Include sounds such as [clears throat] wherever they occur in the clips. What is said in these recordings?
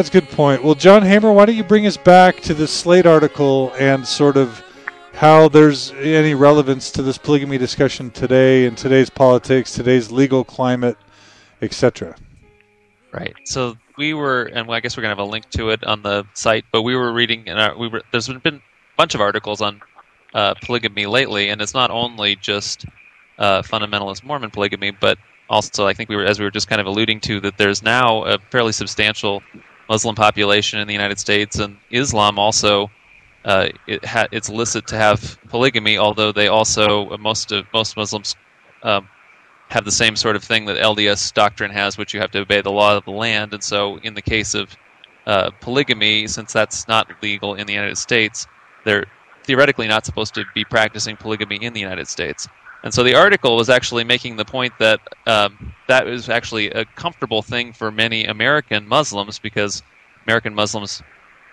That's a good point. Well, John Hamer, why don't you bring us back to the Slate article and sort of how there's any relevance to this polygamy discussion today in today's politics, today's legal climate, etc. Right. So we were, and I guess we're gonna have a link to it on the site. But we were reading, and we were. There's been a bunch of articles on uh, polygamy lately, and it's not only just uh, fundamentalist Mormon polygamy, but also I think we were, as we were just kind of alluding to, that there's now a fairly substantial Muslim population in the United States, and Islam also. Uh, it ha- it's illicit to have polygamy, although they also most of most Muslims um, have the same sort of thing that LDS doctrine has, which you have to obey the law of the land. And so, in the case of uh, polygamy, since that's not legal in the United States, they're theoretically not supposed to be practicing polygamy in the United States. And so the article was actually making the point that um, that is actually a comfortable thing for many American Muslims because American Muslims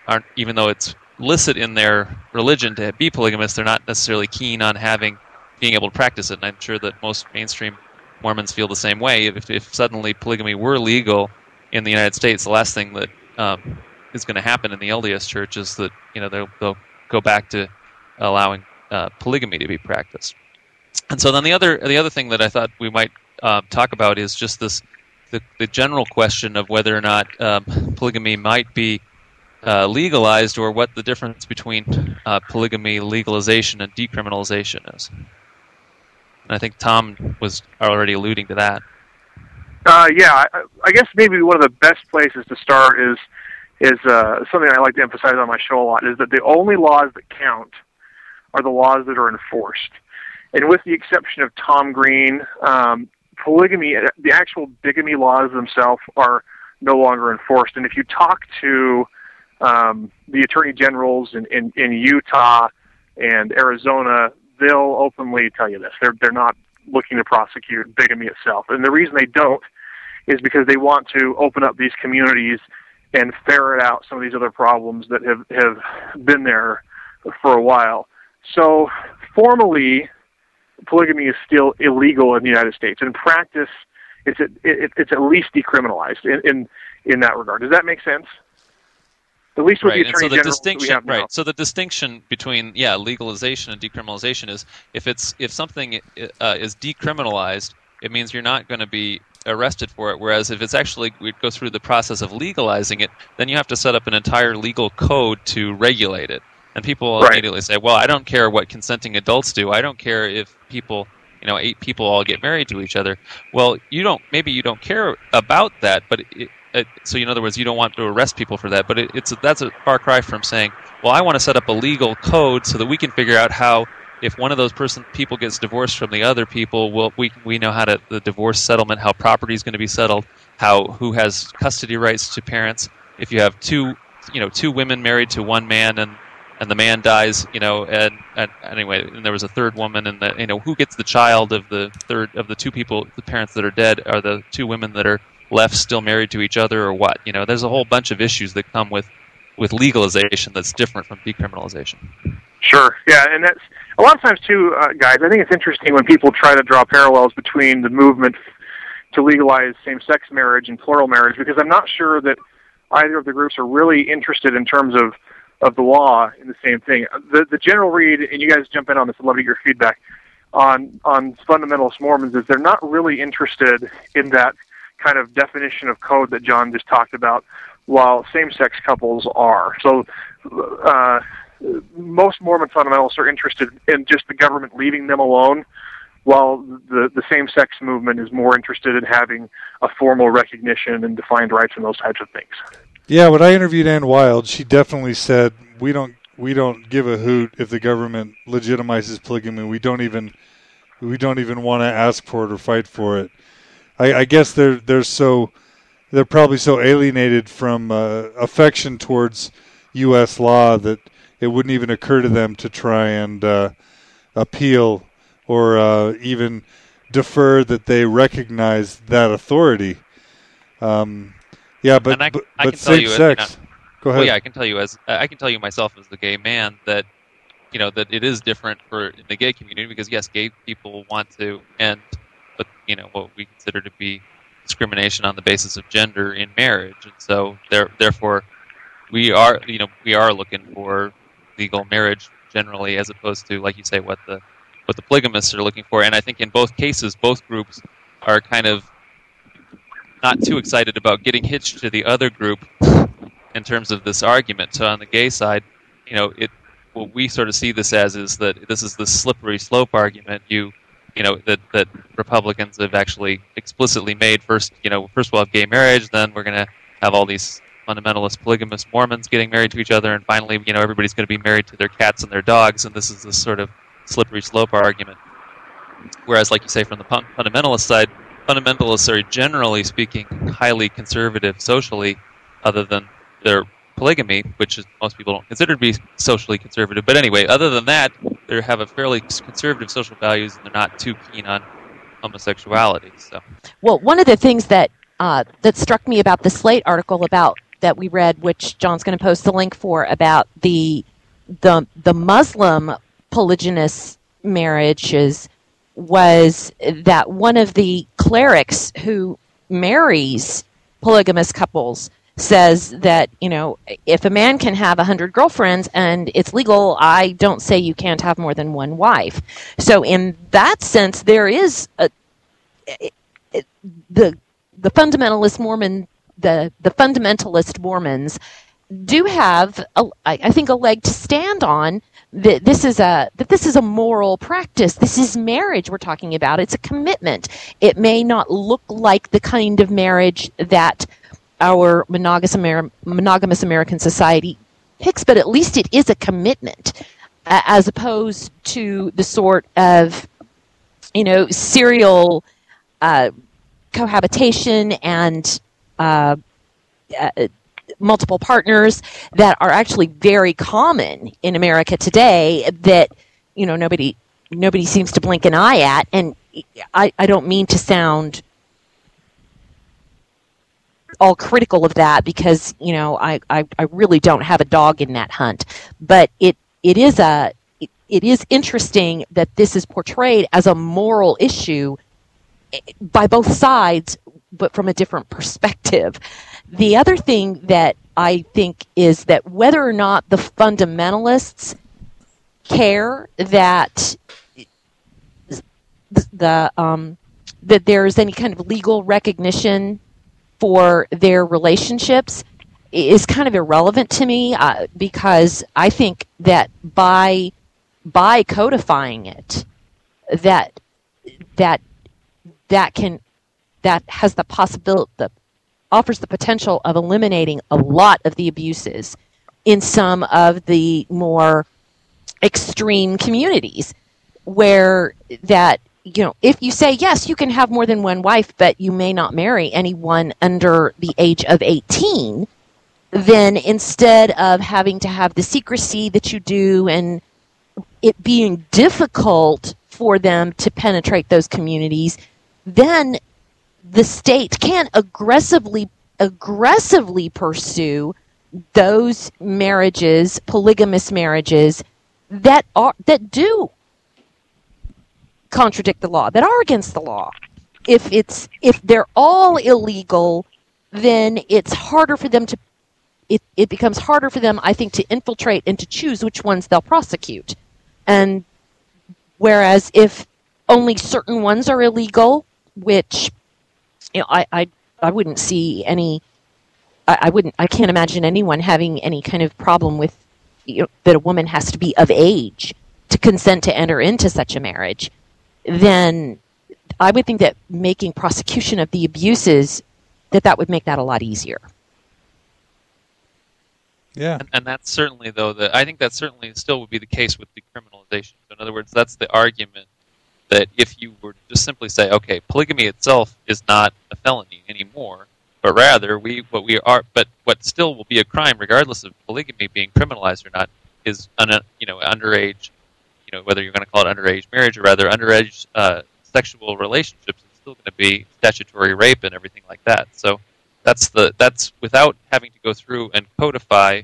aren't, even though it's licit in their religion to be polygamous, they're not necessarily keen on having being able to practice it. And I'm sure that most mainstream Mormons feel the same way. If, if suddenly polygamy were legal in the United States, the last thing that um, is going to happen in the LDS Church is that you know they'll, they'll go back to allowing uh, polygamy to be practiced. And so then the other the other thing that I thought we might uh, talk about is just this the, the general question of whether or not um, polygamy might be uh, legalized or what the difference between uh, polygamy legalization and decriminalization is. And I think Tom was already alluding to that. Uh, yeah, I, I guess maybe one of the best places to start is is uh, something I like to emphasize on my show a lot is that the only laws that count are the laws that are enforced. And with the exception of Tom Green, um, polygamy, the actual bigamy laws themselves are no longer enforced. And if you talk to um, the attorney generals in, in, in Utah and Arizona, they'll openly tell you this. They're they're not looking to prosecute bigamy itself, and the reason they don't is because they want to open up these communities and ferret out some of these other problems that have have been there for a while. So formally, polygamy is still illegal in the United States. In practice, it's it, it's at least decriminalized in, in in that regard. Does that make sense? At least with right. the attorney and so the general distinction, right? So the distinction between yeah legalization and decriminalization is if it's if something uh, is decriminalized, it means you're not going to be arrested for it. Whereas if it's actually we go through the process of legalizing it, then you have to set up an entire legal code to regulate it. And people Right. immediately say, "Well, I don't care what consenting adults do. I don't care if people, you know, eight people all get married to each other." Well, you don't. Maybe you don't care about that, but it, it, so in other words, you don't want to arrest people for that. But it, it's a, that's a far cry from saying, "Well, I want to set up a legal code so that we can figure out how." If one of those person people gets divorced from the other people, well, we we know how to the divorce settlement, how property is going to be settled, how who has custody rights to parents. If you have two, you know, two women married to one man, and and the man dies, you know, and, and anyway, and there was a third woman, and the, you know, who gets the child of the third of the two people, the parents that are dead, are the two women that are left still married to each other, or what? You know, there's a whole bunch of issues that come with with legalization that's different from decriminalization. Sure. Yeah, and that's a lot of times too, uh, guys. I think it's interesting when people try to draw parallels between the movement to legalize same-sex marriage and plural marriage, because I'm not sure that either of the groups are really interested in terms of of the law in the same thing. The the general read, and you guys jump in on this. I'd love to get your feedback on on fundamentalist Mormons. Is they're not really interested in that kind of definition of code that John just talked about, while same-sex couples are. So. Uh, most Mormon fundamentalists are interested in just the government leaving them alone, while the the same sex movement is more interested in having a formal recognition and defined rights and those types of things. Yeah, when I interviewed Anne Wilde, she definitely said we don't we don't give a hoot if the government legitimizes polygamy. We don't even we don't even want to ask for it or fight for it. I, I guess they're they're so they're probably so alienated from uh, affection towards U.S. law that it wouldn't even occur to them to try and uh, appeal or uh, even defer that they recognize that authority. Um, yeah, but And I- but, I but can tell you, uh, sex. you Go ahead. Well, yeah, I can tell you as I can tell you myself as the gay man that you know that it is different for the gay community because yes, gay people want to end, but you know what we consider to be discrimination on the basis of gender in marriage, and so there, therefore, we are you know we are looking for legal marriage generally, as opposed to like you say what the what the polygamists are looking for. And I think in both cases, both groups are kind of not too excited about getting hitched to the other group in terms of this argument. So on the gay side, you know, it what we sort of see this as is that this is the slippery slope argument. You you know that that Republicans have actually explicitly made first. You know, first we'll have gay marriage, then we're going to have all these fundamentalist polygamous Mormons getting married to each other, and finally, you know, everybody's going to be married to their cats and their dogs, and this is this sort of slippery slope argument. Whereas, like you say, from the fundamentalist side, fundamentalists are generally speaking highly conservative socially, other than their polygamy, which is, most people don't consider to be socially conservative. But anyway, other than that, they have a fairly conservative social values, and they're not too keen on homosexuality. So, well, one of the things that uh, that struck me about the Slate article about that we read, which John's going to post the link for, about the the the Muslim polygynous marriages, was that one of the clerics who marries polygamous couples says that you know if a man can have a hundred girlfriends and it's legal, I don't say you can't have more than one wife. So in that sense, there is a it, it, the the fundamentalist Mormon the the fundamentalist Mormons do have I think a leg to stand on that this is a that this is a moral practice. This is marriage we're talking about. It's a commitment. It may not look like the kind of marriage that our monogamous, Amer- monogamous American society picks, but at least it is a commitment uh, as opposed to the sort of, you know, serial uh, cohabitation and uh, uh, multiple partners that are actually very common in America today that, you know, nobody nobody seems to blink an eye at. And I, I don't mean to sound all critical of that because you know I, I, I really don't have a dog in that hunt. But it it is a it, it is interesting that this is portrayed as a moral issue eh, by both sides, but from a different perspective. The other thing that I think is that whether or not the fundamentalists care that the um, that there's any kind of legal recognition for their relationships is kind of irrelevant to me uh, because I think that by by codifying it, that that that can that has the possibility that offers the potential of eliminating a lot of the abuses in some of the more extreme communities where that you know, if you say, yes, you can have more than one wife, but you may not marry anyone under the age of 18, then instead of having to have the secrecy that you do and it being difficult for them to penetrate those communities, then the state can aggressively aggressively pursue those marriages, polygamous marriages that are that do contradict the law, that are against the law. If it's if they're all illegal, then it's harder for them to it, it becomes harder for them, I think, to infiltrate and to choose which ones they'll prosecute. And whereas if only certain ones are illegal, which you know, I, I I wouldn't see any I, I wouldn't I can't imagine anyone having any kind of problem with you know, that a woman has to be of age to consent to enter into such a marriage then I would think that making prosecution of the abuses that that would make that a lot easier. Yeah, and, and that's certainly though that I think that certainly still would be the case with decriminalization. So in other words, that's the argument that if you were to just simply say, okay, polygamy itself is not a felony anymore, but rather we what we are, but what still will be a crime regardless of polygamy being criminalized or not is un, you know underage you know whether you're going to call it underage marriage or rather underage uh, sexual relationships, it's still going to be statutory rape and everything like that. So that's the that's without having to go through and codify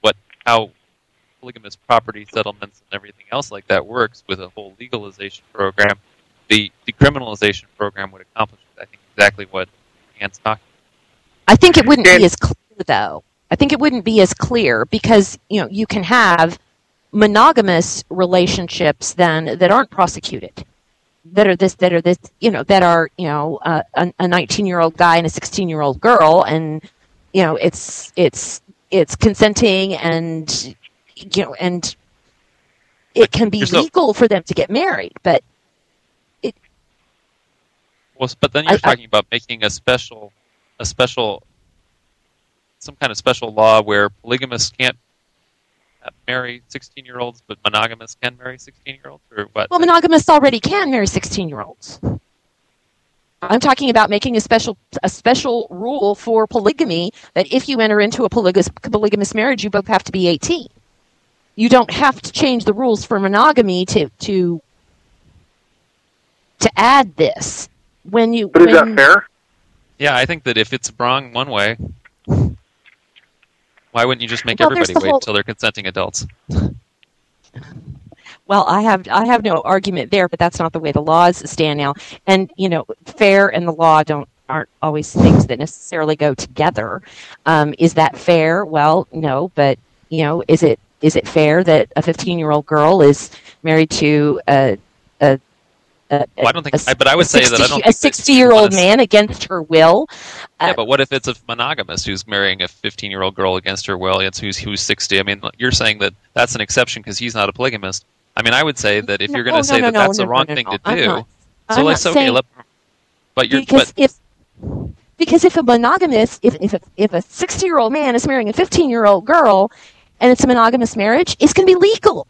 what how polygamous property settlements and everything else like that works with a whole legalization program. The decriminalization program would accomplish, I think, exactly what against doc. I think it wouldn't be as clear though. I think it wouldn't be as clear because you know you can have monogamous relationships then that aren't prosecuted, that are this that are this you know that are you know uh, a 19 year old guy and a 16 year old girl and you know it's it's it's consenting and you know and it can be There's no- legal for them to get married, but it. Well, but then you're I- I- talking about making a special, a special, some kind of special law where polygamists can't marry 16 year olds, but monogamists can marry 16 year olds, or what? Well, monogamists already can marry 16 year olds. I'm talking about making a special a special rule for polygamy that if you enter into a polygamous, polygamous marriage, you both have to be 18. You don't have to change the rules for monogamy to to to add this. When you But is that fair? yeah, I think that if it's wrong one way, why wouldn't you just make Well, everybody the wait whole- until they're consenting adults? Well, I have I have no argument there, but that's not the way the laws stand now. And you know, fair and the law don't aren't always things that necessarily go together. Um, is that fair? Well, no, but you know, is it is it fair that a 15 year old girl is married to a a a, Well, I don't think, a- I, but I would say that I don't. A sixty-year-old man against her will. Yeah, Uh, but what if it's a monogamist who's marrying a 15 year old girl against her will? It's who's who's 60. I mean, you're saying that that's an exception because he's not a polygamist. I mean, I would say that if No, you're going no, to say no, that no, that's no, the wrong no, thing no, to I'm do, not- so I'm let's okay. Let, but you're because but if because if a monogamist, if if a, if a 60 year old man is marrying a 15 year old girl and it's a monogamous marriage it's going to be legal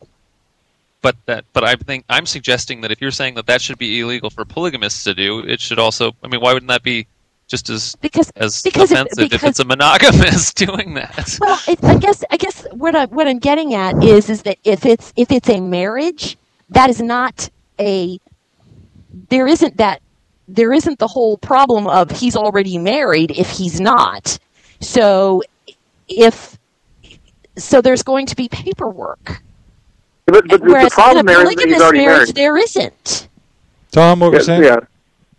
but that but I think I'm suggesting that if you're saying that that should be illegal for polygamists to do, it should also. I mean, why wouldn't that be just as because as Because if- offensive if because- it's a monogamist [laughs] doing that? well it, i guess i guess what i what i'm getting at is is that if it's if it's a marriage that is not a there isn't that there isn't the whole problem of he's already married if he's not so if so there's going to be paperwork But, but the, the Whereas problem in a there is that he's polygamous already marriage, married. there isn't. Tom, what we're Yeah, saying? yeah.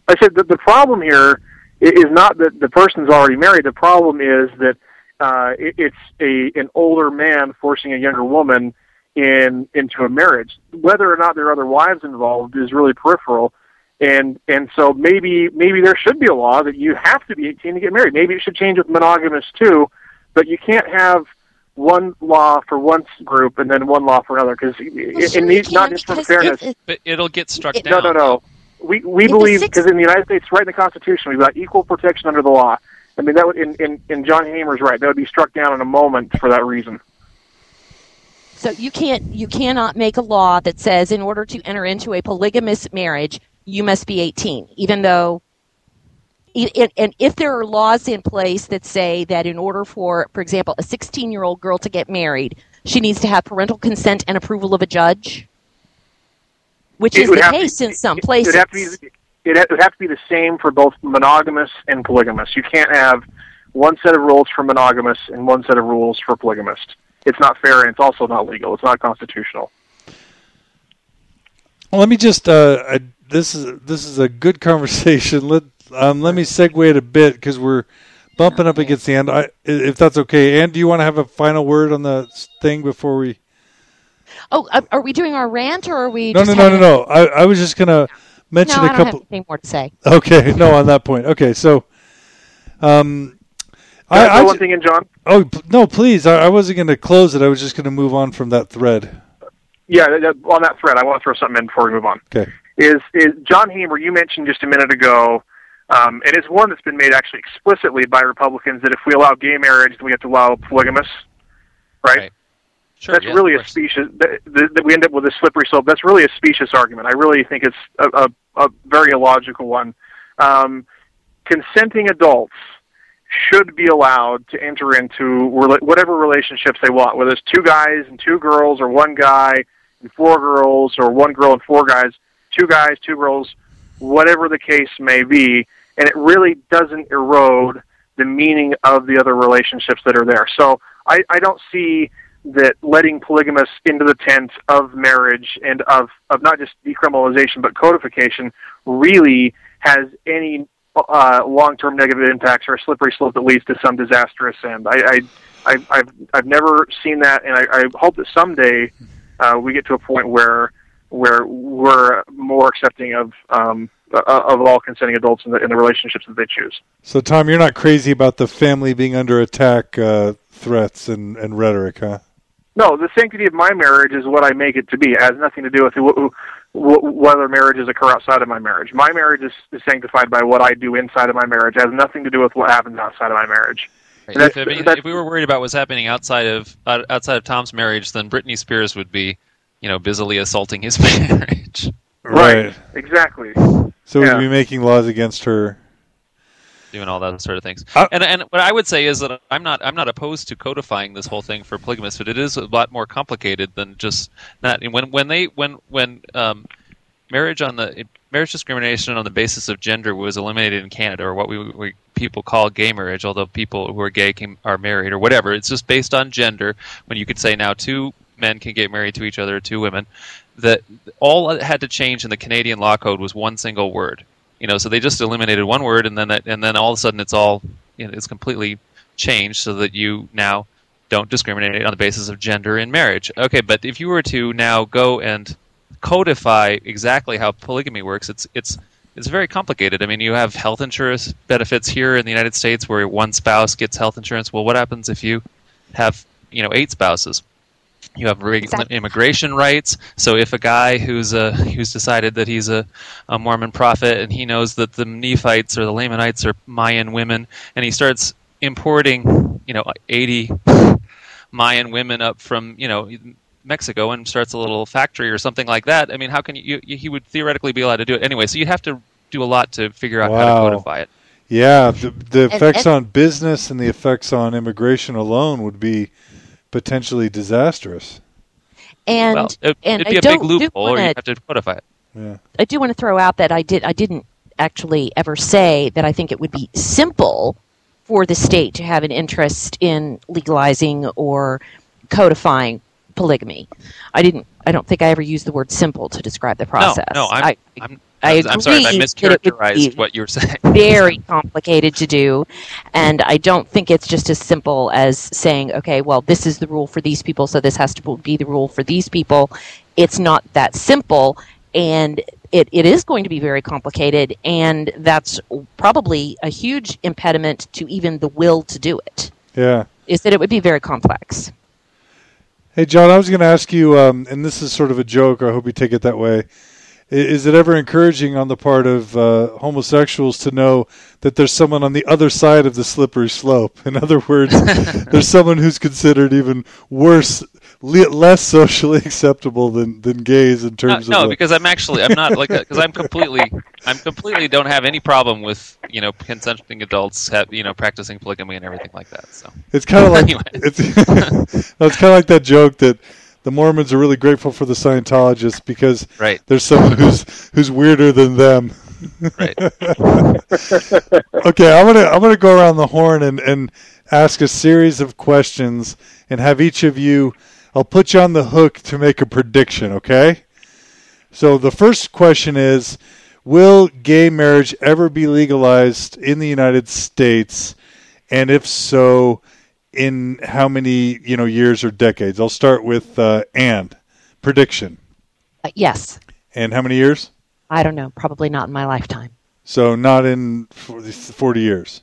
I said that the problem here is not that the person's already married. The problem is that uh, it, it's a an older man forcing a younger woman in into a marriage. Whether or not there are other wives involved is really peripheral. And and so maybe maybe there should be a law that you have to be 18 to get married. Maybe it should change with monogamous too, but you can't have one law for one group and then one law for another because Well, it, sure it needs not can, just for because fairness. if- if- But it'll get struck It- No, down. no, no. We we If believe because in the United States, right in the Constitution, we've got equal protection under the law. I mean, that would in in, in John Hamer's right. That would be struck down in a moment for that reason. So you can't you cannot make a law that says in order to enter into a polygamous marriage you must be 18, even though. I- i- And if there are laws in place that say that in order for, for example, a 16 year old girl to get married, she needs to have parental consent and approval of a judge, which It is the have to- case in some It places. would have to be it would have to be the same for both monogamous and polygamous. You can't have one set of rules for monogamous and one set of rules for polygamist. It's not fair, and it's also not legal. It's not constitutional. Well, let me just. Uh, I, this is this is a good [laughs] conversation. Let um, let me segue it a bit because we're bumping up against the end. I, if that's okay. And do you want to have a final word on the thing before we? oh, uh, are we doing our rant or are we? No, just no, no, no, no. I, I was just gonna mention No, a I don't have couple. anything more to say. Okay, [laughs] no, on that point. Okay, so, um, Can I, I, throw I one ju- thing in, John? oh no, please. I, I wasn't going to close it. I was just going to move on from that thread. Yeah, that- that- on that thread, I want to throw something in before we move on. Okay. is is John Hamer? You mentioned just a minute ago, um, and it's one that's been made actually explicitly by Republicans that if we allow gay marriage, then we have to allow polygamous. Right. Right. Sure, That's yeah, really a specious. That, that we end up with a slippery slope. That's really a specious argument. I really think it's a, a, a very illogical one. Um, consenting adults should be allowed to enter into rela- whatever relationships they want, whether it's two guys and two girls, or one guy and four girls, or one girl and four guys, two guys, two girls, whatever the case may be, and it really doesn't erode the meaning of the other relationships that are there. So I, I don't see that letting polygamists into the tent of marriage and of, of not just decriminalization but codification really has any uh, long-term negative impacts or a slippery slope that leads to some disastrous end. I, I, I I've I've never seen that, and I, I hope that someday uh, we get to a point where where we're more accepting of um, uh, of all consenting adults in the, in the relationships that they choose. So, Tom, you're not crazy about the family being under attack uh, threats and, and rhetoric, huh? No, the sanctity of my marriage is what I make it to be. It has nothing to do with who, whether marriages occur outside of my marriage. My marriage is, is sanctified by what I do inside of my marriage. It has nothing to do with what happens outside of my marriage. Right. If, I mean, if, we were worried about what's happening outside of outside of Tom's marriage, then Britney Spears would be, you know, busily assaulting his [laughs] marriage. Right. right. Exactly. So yeah. we'd be making laws against her doing all that sort of things. Uh, and and what I would say is that I'm not I'm not opposed to codifying this whole thing for polygamists, but it is a lot more complicated than just that. When when they when when um, marriage on the marriage discrimination on the basis of gender was eliminated in Canada, or what we, we people call gay marriage, although people who are gay can, are married or whatever. It's just based on gender. When you could say now two men can get married to each other, two women. That all that had to change in the Canadian law code was one single word you know, so they just eliminated one word, and then that, and then all of a sudden it's all you know, it's completely changed so that you now don't discriminate on the basis of gender in marriage. Okay, but if you were to now go and codify exactly how polygamy works, it's it's it's very complicated. I mean, you have health insurance benefits here in the United States where one spouse gets health insurance. Well, what happens if you have you know eight spouses? You have exactly. immigration rights. So if a guy who's a who's decided that he's a, a Mormon prophet and he knows that the Nephites or the Lamanites are Mayan women, and he starts importing, you know, eighty [laughs] Mayan women up from you know Mexico and starts a little factory or something like that. I mean, how can you, you he would theoretically be allowed to do it anyway? So you'd have to do a lot to figure out wow. how to codify it. Yeah, the, the effects and, and, on business and the effects on immigration alone would be potentially disastrous. And well, it, and it'd be I a big loophole, or you have to codify it. Yeah. I do want to throw out that I did I didn't actually ever say that I think it would be simple for the state to have an interest in legalizing or codifying polygamy. I didn't. I don't think I ever used the word simple to describe the process. No, no, I'm, I, I'm I I'm sorry if I mischaracterized what you were saying. [laughs] very complicated to do, and I don't think it's just as simple as saying, okay, well, this is the rule for these people, so this has to be the rule for these people. It's not that simple, and it, it is going to be very complicated, and that's probably a huge impediment to even the will to do it. Yeah. Is that it would be very complex. Hey, John, I was going to ask you, um, and this is sort of a joke. I hope you take it that way. Is it ever encouraging on the part of uh, homosexuals to know that there's someone on the other side of the slippery slope? In other words, [laughs] there's someone who's considered even worse, less socially [laughs] acceptable than, than gays in terms no, of. No, because I'm actually I'm not like uh, because I'm completely [laughs] I'm completely don't have any problem with you know consenting adults have, you know practicing polygamy and everything like that. So it's kind of like [laughs] anyway. it's, it's kind of like that joke that the Mormons are really grateful for the Scientologists because right. there's someone who's who's weirder than them. right. okay, I'm gonna I'm gonna go around the horn and, and ask a series of questions and have each of you I'll put you on the hook to make a prediction, okay? So the first question is Will gay marriage ever be legalized in the United States? And if so, in how many you know years or decades? I'll start with uh, Anne. Prediction. Uh, yes. And how many years? I don't know. Probably not in my lifetime. So not in forty years.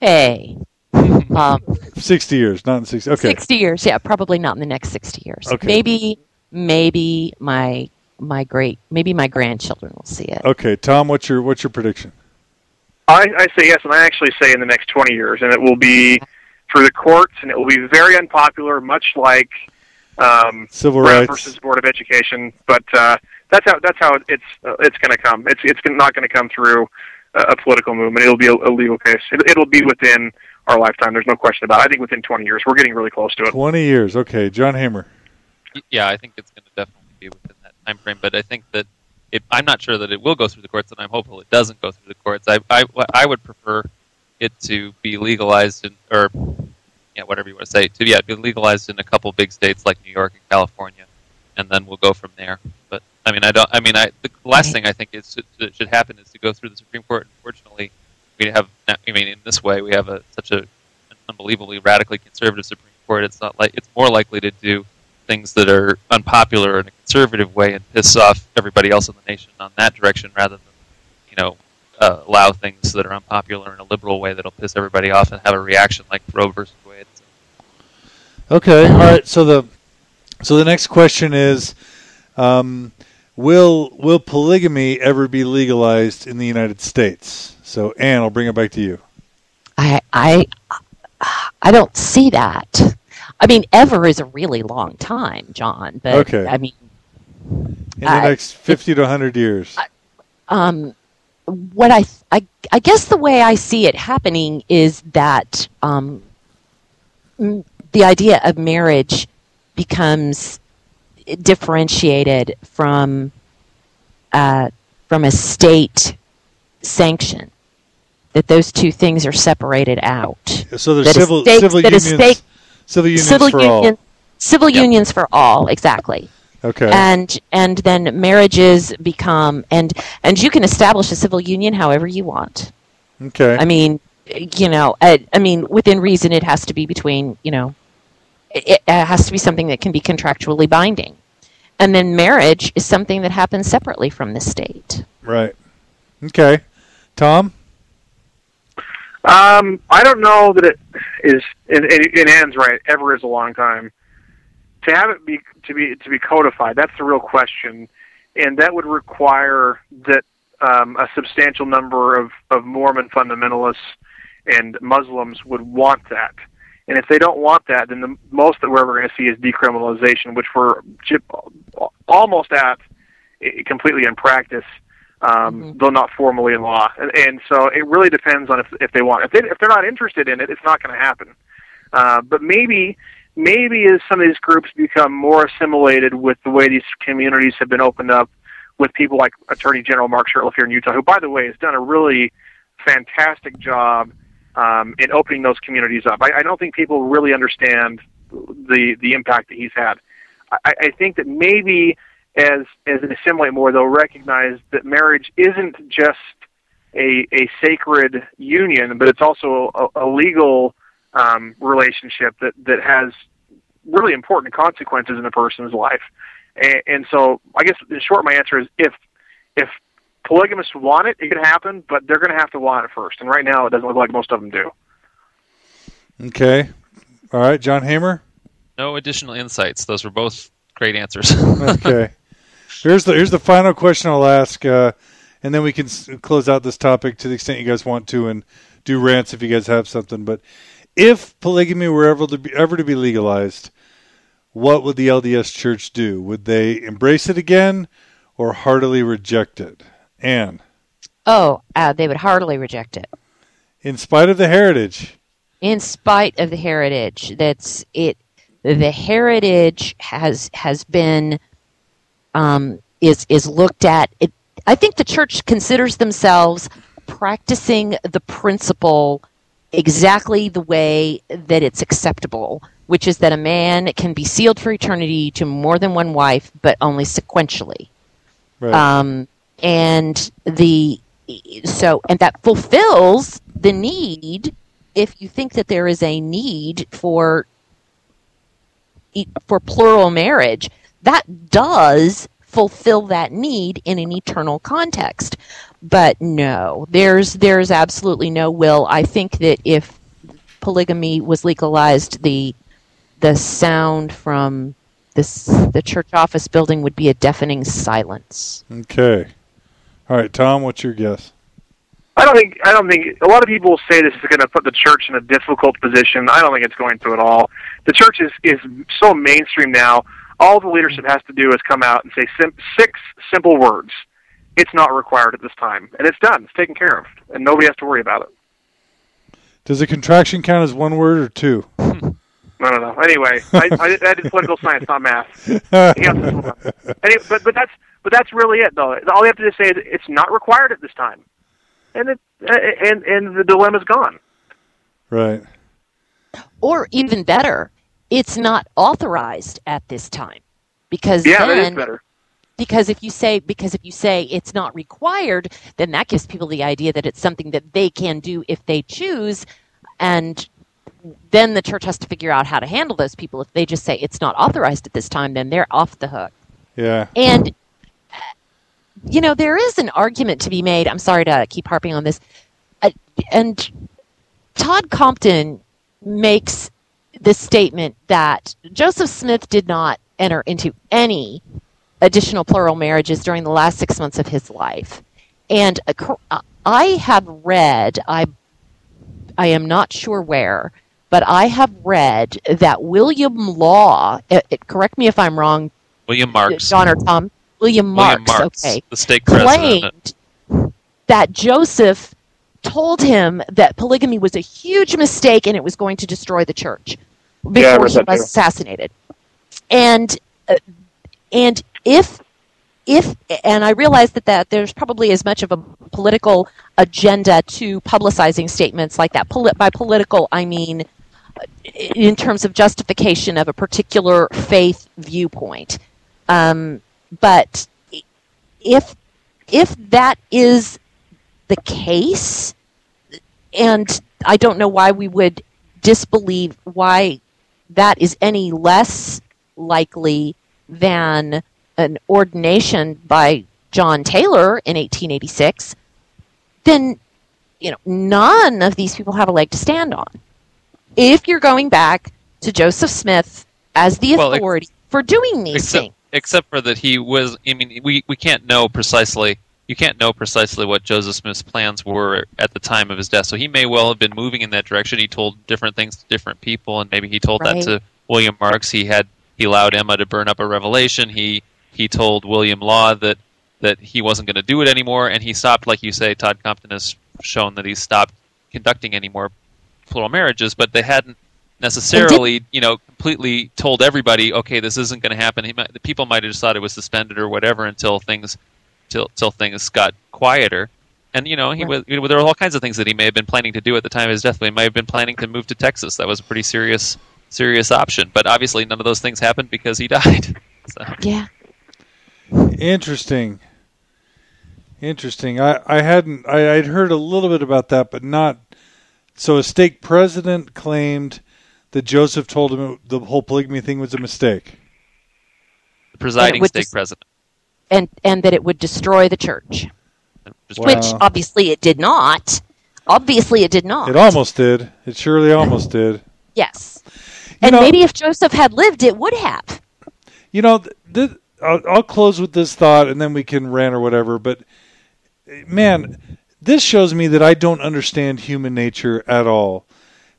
Hey. Um, [laughs] sixty years, not in sixty. Okay. Sixty years, yeah, probably not in the next sixty years. Okay. Maybe, maybe my my great, maybe my grandchildren will see it. Okay, Tom, what's your what's your prediction? I, I say yes, and I actually say in the next 20 years, and it will be through the courts, and it will be very unpopular, much like um, civil Brown rights versus Board of Education. But uh, that's how that's how it's uh, it's going to come. It's it's not going to come through a, a political movement. It'll be a, a legal case. It, it'll be within our lifetime. There's no question about. it. I think within 20 years, we're getting really close to it. 20 years, okay. John Hamer. Yeah, I think it's going to definitely be within that time frame. But I think that it, I'm not sure that it will go through the courts, and I'm hopeful it doesn't go through the courts. I, I, I would prefer it to be legalized in, or yeah, whatever you want to say, to yeah, be legalized in a couple big states like New York and California, and then we'll go from there. But I mean, I don't. I mean, I the last thing I think is that should happen is to go through the Supreme Court. Unfortunately, we have. I mean, in this way, we have a such a an unbelievably radically conservative Supreme Court. It's not like it's more likely to do things that are unpopular in a conservative way and piss off everybody else in the nation on that direction, rather than you know uh, allow things that are unpopular in a liberal way that'll piss everybody off and have a reaction like Roe versus Wade. Okay. All right. So the so the next question is, um, will will polygamy ever be legalized in the United States? So Anne, I'll bring it back to you. I I I don't see that. I mean, ever is a really long time, John. But Okay. I mean, In the Uh, next fifty to hundred years. um, what I, I I guess the way I see it happening is that um, the idea of marriage becomes differentiated from uh, from a state sanction. That those two things are separated out. so there's that civil civil that unions. civil unions civil for union, all. civil Yeah. unions for all, exactly. Okay. and and then marriages become and and you can establish a civil union however you want okay. i mean you know I, I mean within reason it has to be between you know it, it has to be something that can be contractually binding and then marriage is something that happens separately from the state right. Okay. Tom. Um, I don't know that it is. In, in Anne's right. Ever is a long time. To have it be to be to be codified, that's the real question, and that would require that um, a substantial number of of Mormon fundamentalists and Muslims would want that. And if they don't want that, then the most that we're ever going to see is decriminalization, which we're almost at completely in practice um, Mhm. though not formally in law. And, and so it really depends on if if they want. If they if they're not interested in it, it's not going to happen. Uh, but maybe maybe as some of these groups become more assimilated with the way these communities have been opened up with people like Attorney General Mark Shurtleff here in Utah, who by the way has done a really fantastic job um, in opening those communities up. I, I don't think people really understand the the impact that he's had. I, I think that maybe as as they assimilate more, they'll recognize that marriage isn't just a a sacred union, but it's also a, a legal um, relationship that that has really important consequences in a person's life. And, and so, I guess in short, my answer is if if polygamists want it, it can happen, but they're going to have to want it first. And right now, it doesn't look like most of them do. Okay. All right. John Hamer. No additional insights. Those were both great answers. okay. [laughs] Here's the here's the final question I'll ask, uh, and then we can s- close out this topic to the extent you guys want to, and do rants if you guys have something. But if polygamy were ever to be ever to be legalized, what would the LDS Church do? Would they embrace it again, or heartily reject it? Anne, oh uh, they would heartily reject it in spite of the heritage. in spite of the heritage that's it the heritage has has been um, is is looked at it i think the church considers themselves practicing the principle exactly the way that it's acceptable which is that a man can be sealed for eternity to more than one wife but only sequentially Right. um, and the so and that fulfills the need if you think that there is a need for for plural marriage that does fulfill that need in an eternal context but no there's there's absolutely no will i think that if polygamy was legalized the the sound from this the church office building would be a deafening silence okay. All right, Tom. What's your guess? I don't think I don't think a lot of people say this is going to put the church in a difficult position. I don't think it's going to at all. The church is is so mainstream now. All the leadership has to do is come out and say sim- six simple words. It's not required at this time, and it's done. It's taken care of, and nobody has to worry about it. Does a contraction count as one word or two? I don't know. Anyway, I, I, did, I did political [laughs] science, not math. Yes, Any, but but that's but that's really it, though. All you have to just say is it's not required at this time, and it and and the dilemma's gone. right. or even better it's not authorized at this time because Yeah, that is better. because if you say because if you say it's not required, then that gives people the idea that it's something that they can do if they choose, and then the church has to figure out how to handle those people. If they just say it's not authorized at this time, then they're off the hook. Yeah. And you know there is an argument to be made. I'm sorry to keep harping on this, uh, and Todd Compton makes the statement that Joseph Smith did not enter into any additional plural marriages during the last six months of his life. And uh, I have read, I, I am not sure where, but I have read that William Law, it, it, correct me if I'm wrong, William Marks, John or Tom, William Marks, William Marks okay, the state claimed that Joseph told him that polygamy was a huge mistake and it was going to destroy the church before Yeah, he was too. assassinated. And uh, and if if and I realize that, that there's probably as much of a political agenda to publicizing statements like that. Poli- by political, I mean uh, in terms of justification of a particular faith viewpoint. Um, but if if that is the case, and I don't know why we would disbelieve why that is any less likely than an ordination by John Taylor in 1886, then you know none of these people have a leg to stand on. If you're going back to Joseph Smith as the Well, ex- authority for doing these except, things, except for that he was. I mean, we we can't know precisely. You can't know precisely what Joseph Smith's plans were at the time of his death. So he may well have been moving in that direction. He told different things to different people, and maybe he told Right. that to William Marks. He had he allowed Emma to burn up a revelation. He he told William Law that that he wasn't going to do it anymore, and he stopped. Like you say, Todd Compton has shown that he stopped conducting any more plural marriages, but they hadn't necessarily, you know, completely told everybody, okay, this isn't going to happen. He might, the people might have just thought it was suspended or whatever until things, till till things got quieter. And you know, he Right. was, you know, there were all kinds of things that he may have been planning to do at the time of his death. He might have been planning to move to Texas. That was a pretty serious, serious option. But obviously, none of those things happened because he [laughs] died. So, yeah, Interesting. Interesting. I, I hadn't I, I'd heard a little bit about that, but not so a stake president claimed that Joseph told him the whole polygamy thing was a mistake. the presiding would stake president. And and that it would destroy the church, Wow. which obviously it did not. Obviously, it did not. It almost did. It surely almost did. Yes. You And know- maybe if Joseph had lived, it would have. You know, th- th- I'll, I'll close with this thought, and then we can rant or whatever. But man, this shows me that I don't understand human nature at all.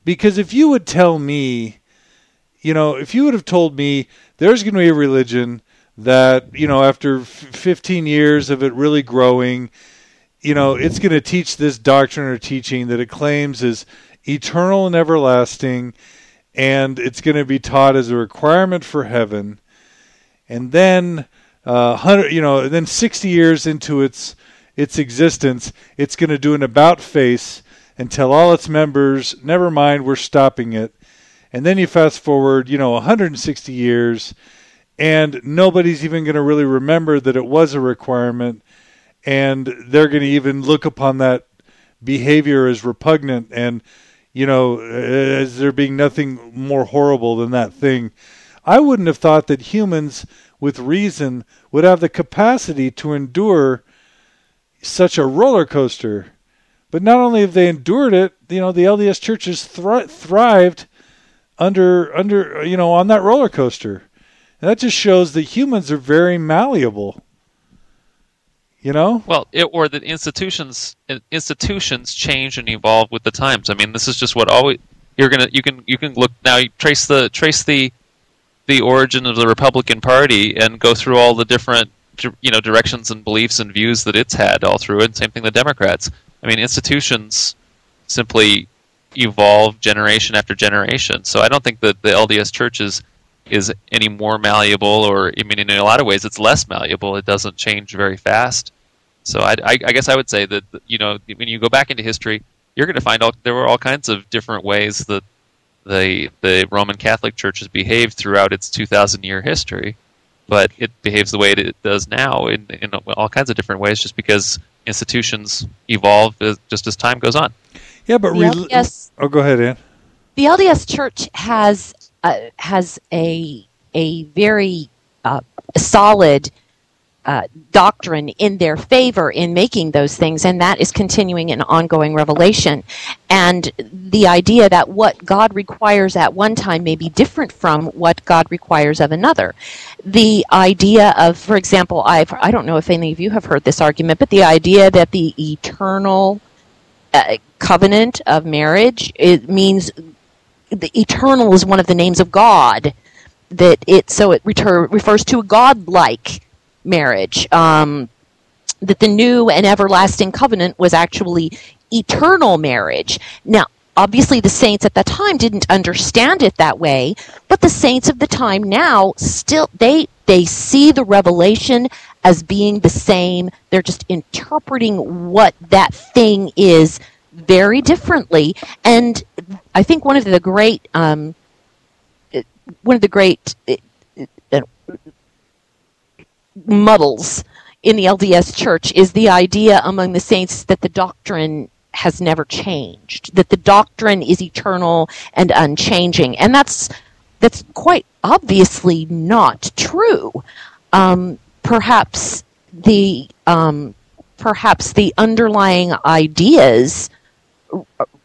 Because if you would tell me, you know, if you would have told me there's going to be a religion that, you know, after f- 15 years of it really growing, you know, it's going to teach this doctrine or teaching that it claims is eternal and everlasting, and it's going to be taught as a requirement for heaven and then uh, hundred, you know, then sixty years into its its existence, it's going to do an about face and tell all its members, "Never mind, we're stopping it." And then you fast forward, you know, 160 years, and nobody's even going to really remember that it was a requirement, and they're going to even look upon that behavior as repugnant and you know as there being nothing more horrible than that thing I wouldn't have thought that humans with reason would have the capacity to endure such a roller coaster. But not only have they endured it, you know, the LDS churches thri- thrived under under you know on that roller coaster. That just shows that humans are very malleable. You know? Well, it, or that institutions uh, institutions change and evolve with the times. I mean, this is just what always you're gonna you can you can look now. You trace the trace the the origin of the Republican Party and go through all the different you know directions and beliefs and views that it's had all through it. Same thing the Democrats. I mean, institutions simply evolve generation after generation. So I don't think that the LDS Church is is any more malleable, or I mean, in a lot of ways, it's less malleable. It doesn't change very fast. So I, I, I guess I would say that you know when you go back into history, you're going to find all, there were all kinds of different ways that the the Roman Catholic Church has behaved throughout its 2,000 year history, but it behaves the way it does now in, in all kinds of different ways, just because institutions evolve as, just as time goes on. Yeah, but The rel- LDS oh, go ahead, Anne the LDS Church has uh, has a a very uh, solid uh, doctrine in their favor in making those things, and that is continuing an ongoing revelation. And the idea that what God requires at one time may be different from what God requires of another. The idea of, for example, I've I don't know if any of you have heard this argument, but the idea that the eternal uh, covenant of marriage it means the eternal is one of the names of God. That it so it reter, refers to a godlike marriage. Um, that the new and everlasting covenant was actually eternal marriage. Now, obviously, the saints at that time didn't understand it that way, but the saints of the time now still they they see the revelation as being the same. They're just interpreting what that thing is very differently. And I think one of the great um, one of the great uh, muddles in the LDS Church is the idea among the saints that the doctrine has never changed, that the doctrine is eternal and unchanging, and that's that's quite obviously not true. Um, perhaps the um, perhaps the underlying ideas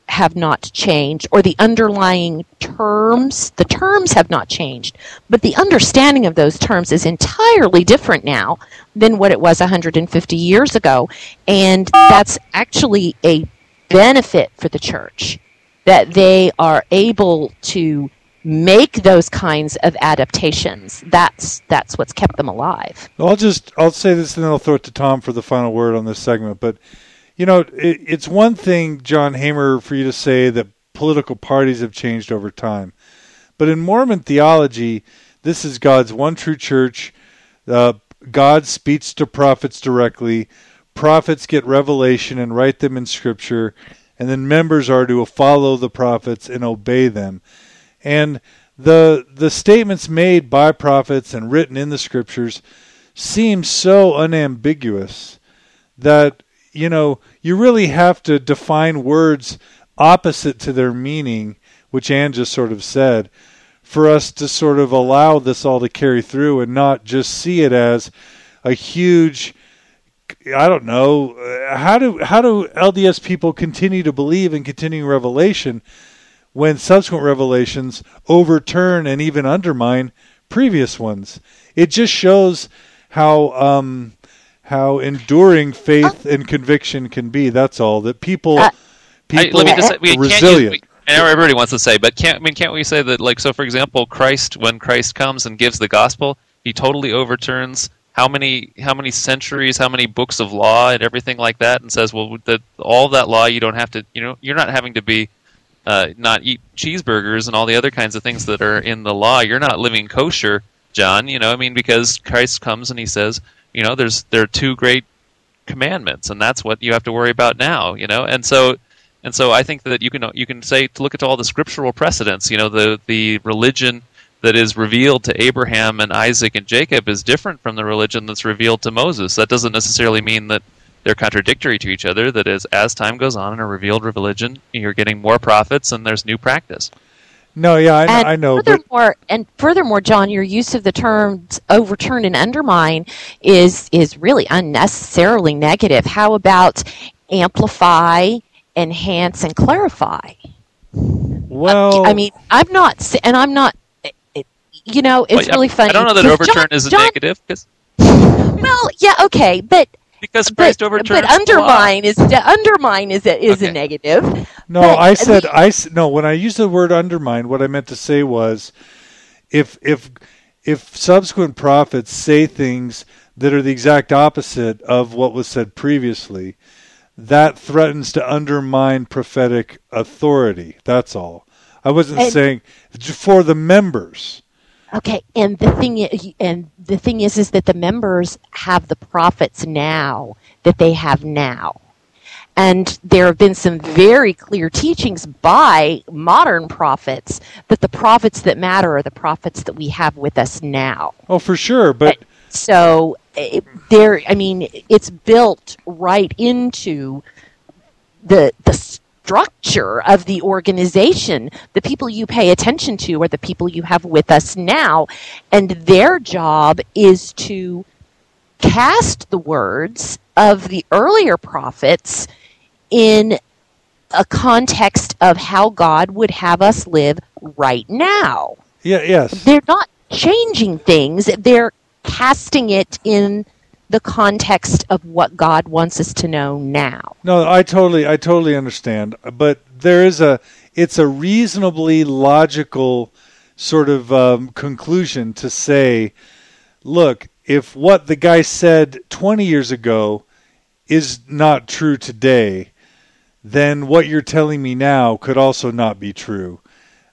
have not changed, or the underlying terms, the terms have not changed, but the understanding of those terms is entirely different now than what it was 150 years ago. And that's actually a benefit for the church that they are able to make those kinds of adaptations. That's that's what's kept them alive. I'll just I'll say this and then I'll throw it to Tom for the final word on this segment. But you know, it, it's one thing, John Hamer, for you to say that political parties have changed over time, but in Mormon theology, this is God's one true church. Uh, God speaks to prophets directly. Prophets get revelation and write them in Scripture, and then members are to follow the prophets and obey them. And the the statements made by prophets and written in the Scriptures seem so unambiguous that you know you really have to define words opposite to their meaning, which Anne just sort of said, for us to sort of allow this all to carry through and not just see it as a huge I don't know how do how do LDS people continue to believe in continuing revelation when subsequent revelations overturn and even undermine previous ones. It just shows how um, how enduring faith and conviction can be. That's all. That people Uh, I, people let me just say, we are can't use, resilient. we, I know everybody wants to say, but can't I mean can't we say that like so? For example, Christ when Christ comes and gives the gospel, he totally overturns how many how many centuries, how many books of law and everything like that, and says, well, that all that law you don't have to, you know, you're not having to be uh, not eat cheeseburgers and all the other kinds of things that are in the law. You're not living kosher, John. You know, I mean, because Christ comes and he says, you know, there's there are two great commandments, and that's what you have to worry about now. You know, and so and so I think that you can you can say to look at all the scriptural precedents. You know, the the religion that is revealed to Abraham and Isaac and Jacob is different from the religion that's revealed to Moses. That doesn't necessarily mean that they're contradictory to each other. That is, as time goes on in a revealed religion, you're getting more prophets and there's new practice. No, yeah, I, and I know, but furthermore, and furthermore, John, your use of the terms overturn and undermine is is really unnecessarily negative. How about amplify, enhance, and clarify? well, I mean, I'm not, and I'm not. it- it- You know, it's Well, really funny. I don't know that overturn John- is a John- negative 'cause- Well, yeah, okay, but because but, Christ overturns but the law. undermine is undermine is a, is Okay. a negative. No, But, I I said mean- I no. When I used the word undermine, what I meant to say was, if if if subsequent prophets say things that are the exact opposite of what was said previously, that threatens to undermine prophetic authority. That's all. I wasn't And- saying for the members. Okay, and the thing i- and the thing is is that the members have the prophets now that they have now. And there have been some very clear teachings by modern prophets that the prophets that matter are the prophets that we have with us now. Oh, for sure. But so it, there, I mean, it's built right into the the structure of the organization. The people you pay attention to are the people you have with us now, and their job is to cast the words of the earlier prophets in a context of how God would have us live right now. Yeah, yes. They're not changing things, they're casting it in the context of what God wants us to know now. No, I totally I totally understand, but there is a it's a reasonably logical sort of um, conclusion to say, look, if what the guy said 20 years ago is not true today, then what you're telling me now could also not be true.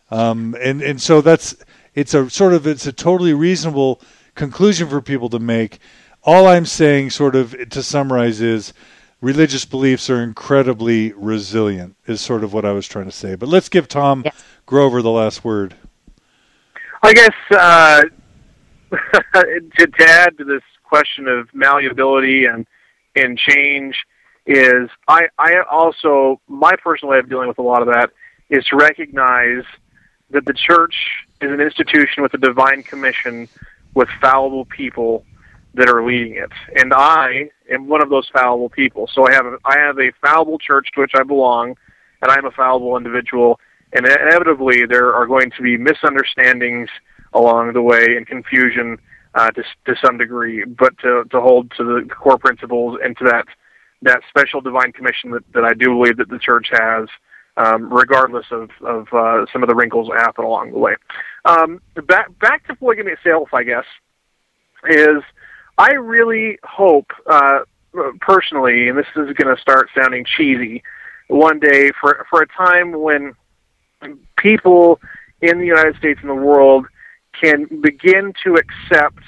Um, and and so that's it's a sort of it's a totally reasonable conclusion for people to make. All I'm saying, sort of to summarize, is religious beliefs are incredibly resilient. Is sort of what I was trying to say. But let's give Tom yes. Grover the last word. I guess uh, [laughs] to, to add to this question of malleability and and change is I, I also my personal way of dealing with a lot of that is to recognize that the church is an institution with a divine commission with fallible people that are leading it. And I am one of those fallible people. So I have a, I have a fallible church to which I belong, and I'm a fallible individual. And inevitably, there are going to be misunderstandings along the way and confusion uh, to to some degree. But to to hold to the core principles and to that that special divine commission that, that I do believe that the church has, um, regardless of of uh, some of the wrinkles that happen along the way. Um, back back to polygamy itself, I guess, is I really hope uh, personally, and this is going to start sounding cheesy, one day for for a time when people in the United States and the world can begin to accept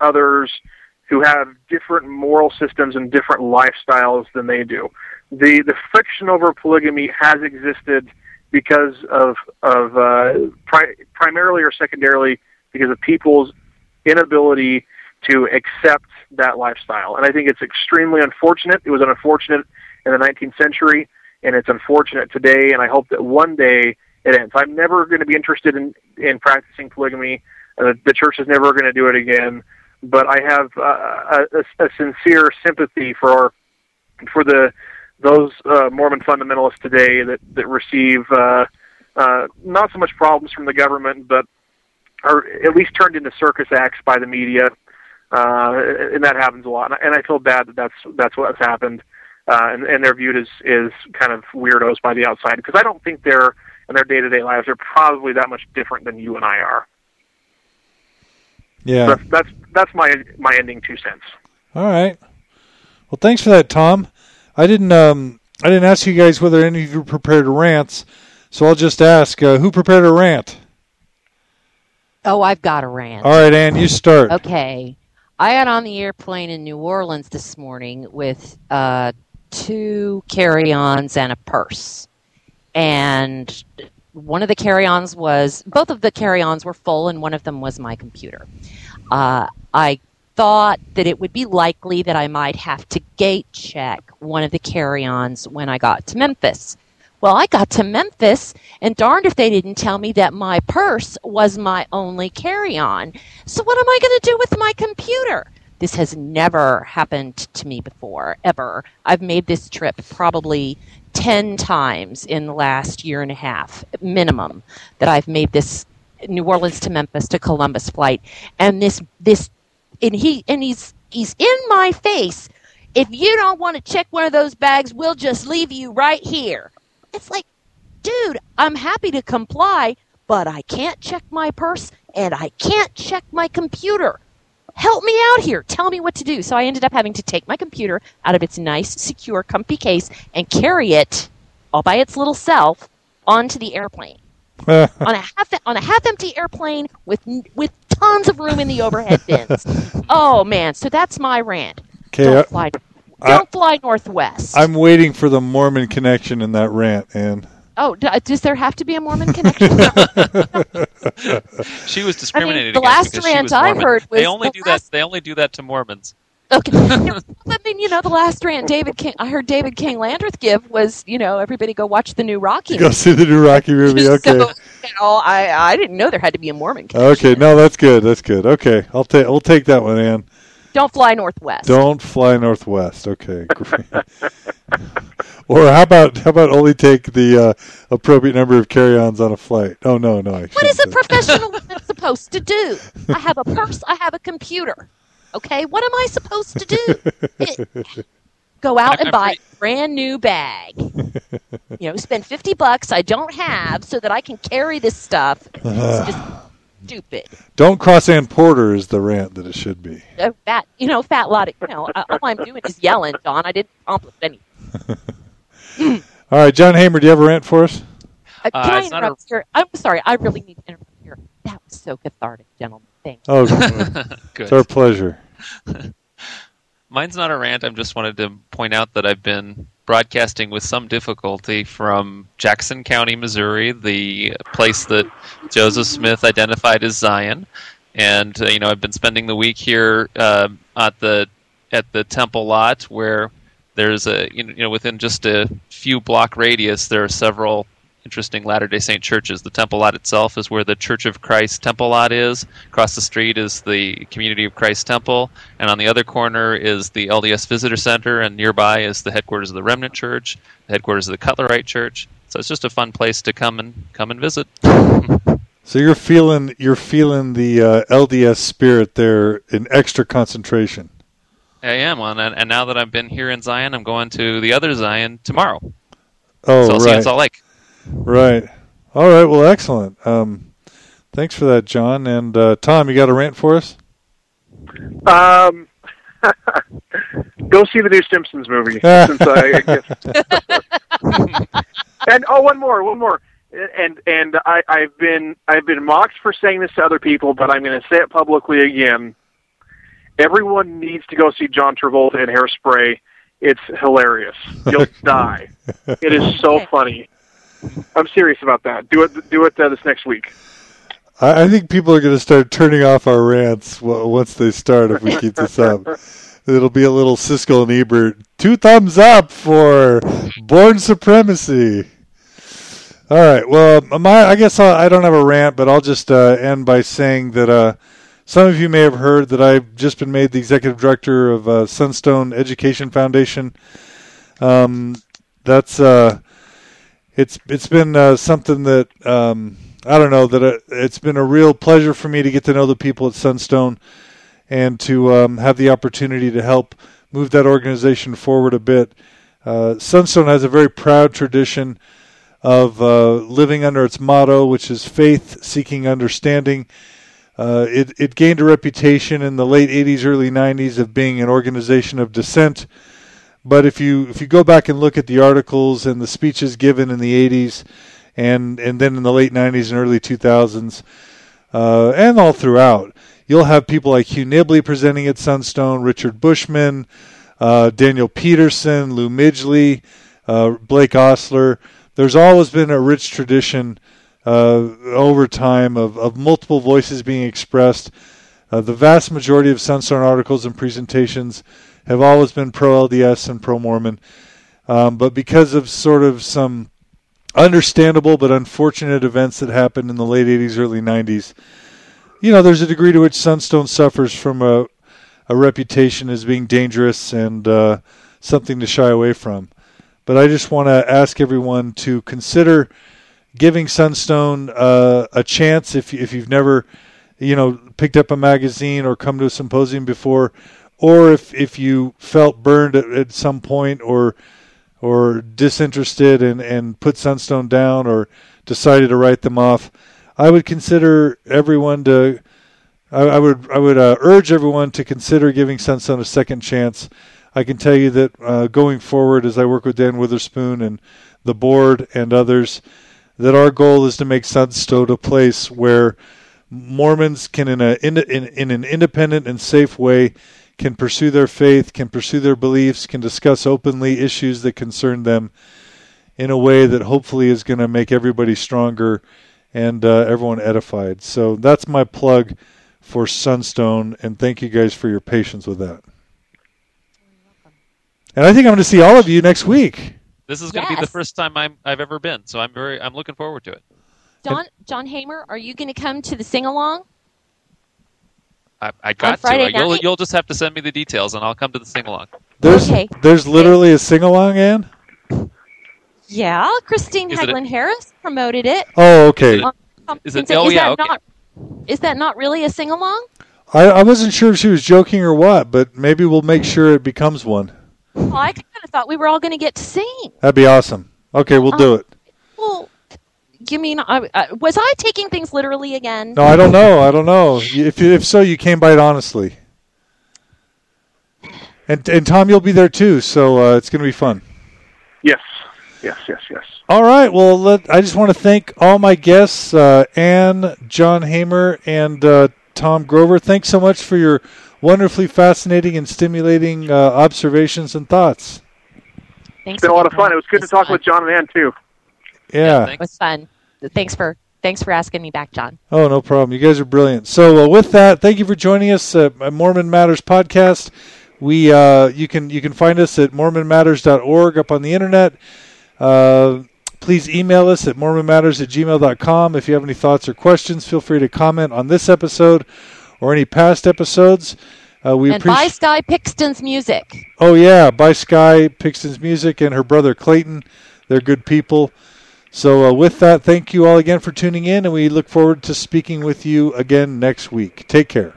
others who have different moral systems and different lifestyles than they do. The the friction over polygamy has existed because of of uh, pri- primarily or secondarily because of people's inability to accept that lifestyle. And I think it's extremely unfortunate. It was unfortunate in the 19th century, and it's unfortunate today. And I hope that one day it ends. I'm never going to be interested in in practicing polygamy. Uh, the church is never going to do it again but I have uh, a, a, sincere sympathy for for the those uh, Mormon fundamentalists today that that receive uh, uh, not so much problems from the government, but are at least turned into circus acts by the media, uh, and that happens a lot. And I feel bad that that's that's what's happened, uh, and, and they're viewed as is kind of weirdos by the outside because I don't think they're in their day to day lives are probably that much different than you and I are. Yeah, that's, that's that's my my ending two cents. All right. Well, thanks for that, Tom. I didn't um I didn't ask you guys whether any of you prepared rants, so I'll just ask uh, who prepared a rant. Oh, I've got a rant. All right, Anne, you start. Okay. I got on the airplane in New Orleans this morning with uh, two carry-ons and a purse, and one of the carry-ons was both of the carry-ons were full, and one of them was my computer. Uh, I thought that it would be likely that I might have to gate check one of the carry ons when I got to Memphis. Well, I got to Memphis, and darned if they didn't tell me that my purse was my only carry on. So, what am I going to do with my computer? This has never happened to me before, ever. I've made this trip probably 10 times in the last year and a half, minimum, that I've made this New Orleans to Memphis to Columbus flight, and this this and he and he's he's in my face. If you don't want to check one of those bags, we'll just leave you right here. It's like, dude, I'm happy to comply, but I can't check my purse and I can't check my computer. Help me out here. Tell me what to do. So I ended up having to take my computer out of its nice, secure, comfy case and carry it all by its little self onto the airplane. [laughs] on a half on a half empty airplane with with tons of room in the overhead bins. [laughs] oh man, so that's my rant. Okay, Don't uh, fly. don't fly northwest. I'm waiting for the Mormon connection in that rant, and oh, d- uh, does there have to be a Mormon connection? [laughs] She was discriminated the against last because she rant was I Mormon. heard was they only the do last- that. They only do that to Mormons. Okay. [laughs] I mean, you know, the last rant David King, I heard David King Landreth give was, you know, everybody go watch the new Rocky. go see the new Rocky movie. [laughs] Okay. So, you know, I, I didn't know there had to be a Mormon. connection. Okay, no, that's good. That's good. Okay, I'll take we'll take that one, Anne. Don't fly northwest. Don't fly northwest. Okay, great. Or how about how about only take the uh, appropriate number of carry-ons on a flight? Oh no, no. I What is a professional [laughs] woman supposed to do? I have a purse. I have a computer. Okay, what am I supposed to do? It- go out and buy a brand new bag. You know, spend fifty bucks I don't have so that I can carry this stuff. It's just stupid. Don't cross Ann Porter is the rant that it should be. Uh, fat, you know, fat lot. Of, you know, all I'm doing is yelling, Don. I didn't accomplish anything. [laughs] [clears throat] All right, John Hamer, do you have a rant for us? Uh, Uh, can I it's not interrupt here? I'm sorry. I really need to interrupt here. That was so cathartic, gentlemen. Thank you. Oh, [laughs] it's Good. our pleasure. [laughs] Mine's not a rant. I just wanted to point out that I've been broadcasting with some difficulty from Jackson County, Missouri, the place that Joseph Smith identified as Zion. And uh, you know, I've been spending the week here uh, at the at the temple lot where there's a you know, within just a few block radius there are several interesting Latter-day Saint churches. The temple lot itself is where the Church of Christ temple lot is. Across the street is the Community of Christ temple, and on the other corner is the LDS Visitor Center, and nearby is the headquarters of the Remnant Church, the headquarters of the Cutlerite Church. So it's just a fun place to come and come and visit. [laughs] So you're feeling you're feeling the uh, LDS spirit there in extra concentration. I am on, and, and now that I've been here in Zion, I'm going to the other Zion tomorrow. Oh, so I'll see you in right, Salt Lake. right. All right. Well, excellent. Um, thanks for that, John. And uh, Tom, you got a rant for us? Um, [laughs] go see the new Simpsons movie. [laughs] since I, I guess. [laughs] and oh, one more, one more. And and I, I've been I've been mocked for saying this to other people, but I'm going to say it publicly again. Everyone needs to go see John Travolta in Hairspray. It's hilarious. You'll [laughs] die. It is so funny. I'm serious about that. Do it. Do it uh, this next week. I, I think people are going to start turning off our rants w- once they start if we keep this up. [laughs] It'll be a little Siskel and Ebert. Two thumbs up for Bourne Supremacy. All right. Well, my I guess I'll, I don't have a rant, but I'll just uh, end by saying that uh, some of you may have heard that I've just been made the executive director of uh, Sunstone Education Foundation. Um, that's uh, it's it's been uh, something that um, I don't know that uh, it's been a real pleasure for me to get to know the people at Sunstone and to um, have the opportunity to help move that organization forward a bit. Uh, Sunstone has a very proud tradition of uh, living under its motto, which is faith seeking understanding. Uh, it, it gained a reputation in the late 80s, early 90s of being an organization of dissent. But if you if you go back and look at the articles and the speeches given in the 80s, and and then in the late 90s and early 2000s, uh, and all throughout, you'll have people like Hugh Nibley presenting at Sunstone, Richard Bushman, uh, Daniel Peterson, Lou Midgley, uh, Blake Ostler. There's always been a rich tradition uh, over time of, of multiple voices being expressed. Uh, the vast majority of Sunstone articles and presentations have always been pro LDS and pro Mormon. Um, but because of sort of some understandable but unfortunate events that happened in the late 80s, early 90s, you know, there's a degree to which Sunstone suffers from a, a reputation as being dangerous and uh, something to shy away from. But I just want to ask everyone to consider giving Sunstone uh, a chance if if you've never, you know, picked up a magazine or come to a symposium before, or if if you felt burned at, at some point or or disinterested and and put Sunstone down or decided to write them off, I would consider everyone to. I, I would I would uh, urge everyone to consider giving Sunstone a second chance. I can tell you that uh, going forward, as I work with Dan Witherspoon and the board and others, that our goal is to make Sunstone a place where Mormons can, in a in, in, in an independent and safe way, can pursue their faith, can pursue their beliefs, can discuss openly issues that concern them in a way that hopefully is going to make everybody stronger and uh, everyone edified. So that's my plug for Sunstone, and thank you guys for your patience with that. And I think I'm going to see all of you next week. This is going to be the first time I'm, I've ever been, so I'm very I'm looking forward to it. John John Hamer, are you going to come to the sing along? I, I got to. Friday You'll you'll just have to send me the details, and I'll come to the sing along. There's Okay. there's literally a sing along, Anne. Yeah, Kristine Haglund Harris promoted it. Oh, okay. Um, Is it- and so oh, yeah, that okay. not is that not really a sing along? I, I wasn't sure if she was joking or what, but maybe we'll make sure it becomes one. Well, I kind of thought we were all going to get to sing. That'd be awesome. Okay, we'll do it. Well, you mean I, I, was I taking things literally again? No, I don't know. I don't know. If if so, you came by it honestly. And and Tom, you'll be there too, so uh, it's going to be fun. Yes, yes, yes, yes. All right. Well, let, I just want to thank all my guests, uh, Anne, John Hamer, and uh, Tom Grover. Thanks so much for your wonderfully fascinating and stimulating uh, observations and thoughts. Thanks It's been a lot of fun. It was good to talk fun. with John and Anne too. Yeah. It was fun. Thanks for thanks for asking me back, John. Oh, no problem. You guys are brilliant. So, uh, with that, thank you for joining us at at Mormon Matters podcast. We uh, you can you can find us at mormonmatters.org up on the internet. Uh, please email us at mormonmatters at gmail.com. If you have any thoughts or questions, feel free to comment on this episode or any past episodes. Uh, we and buy appreciate. Sky Pixton's music. Oh yeah, by Sky Pixton's Music and her brother Clayton. They're good people. So uh, with that, thank you all again for tuning in, and we look forward to speaking with you again next week. Take care.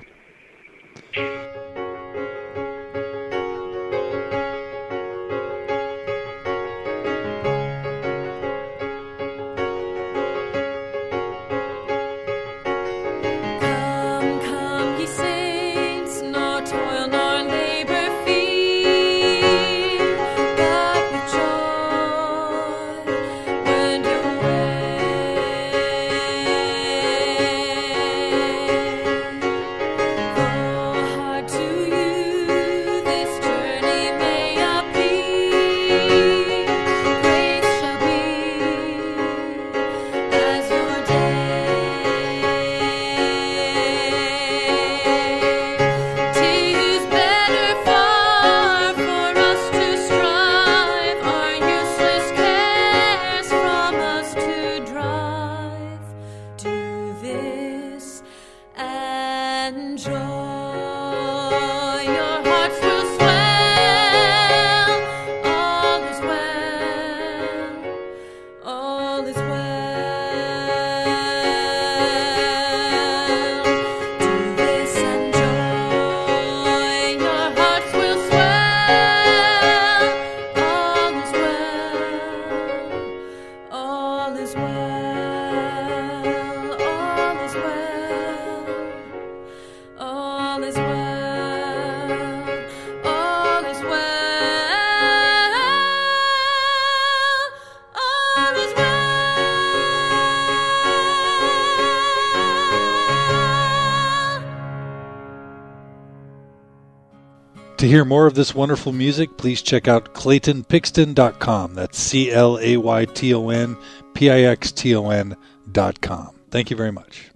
To hear more of this wonderful music, please check out claytonpixton.com. That's C L A Y T O N P I X T O N.com. Thank you very much.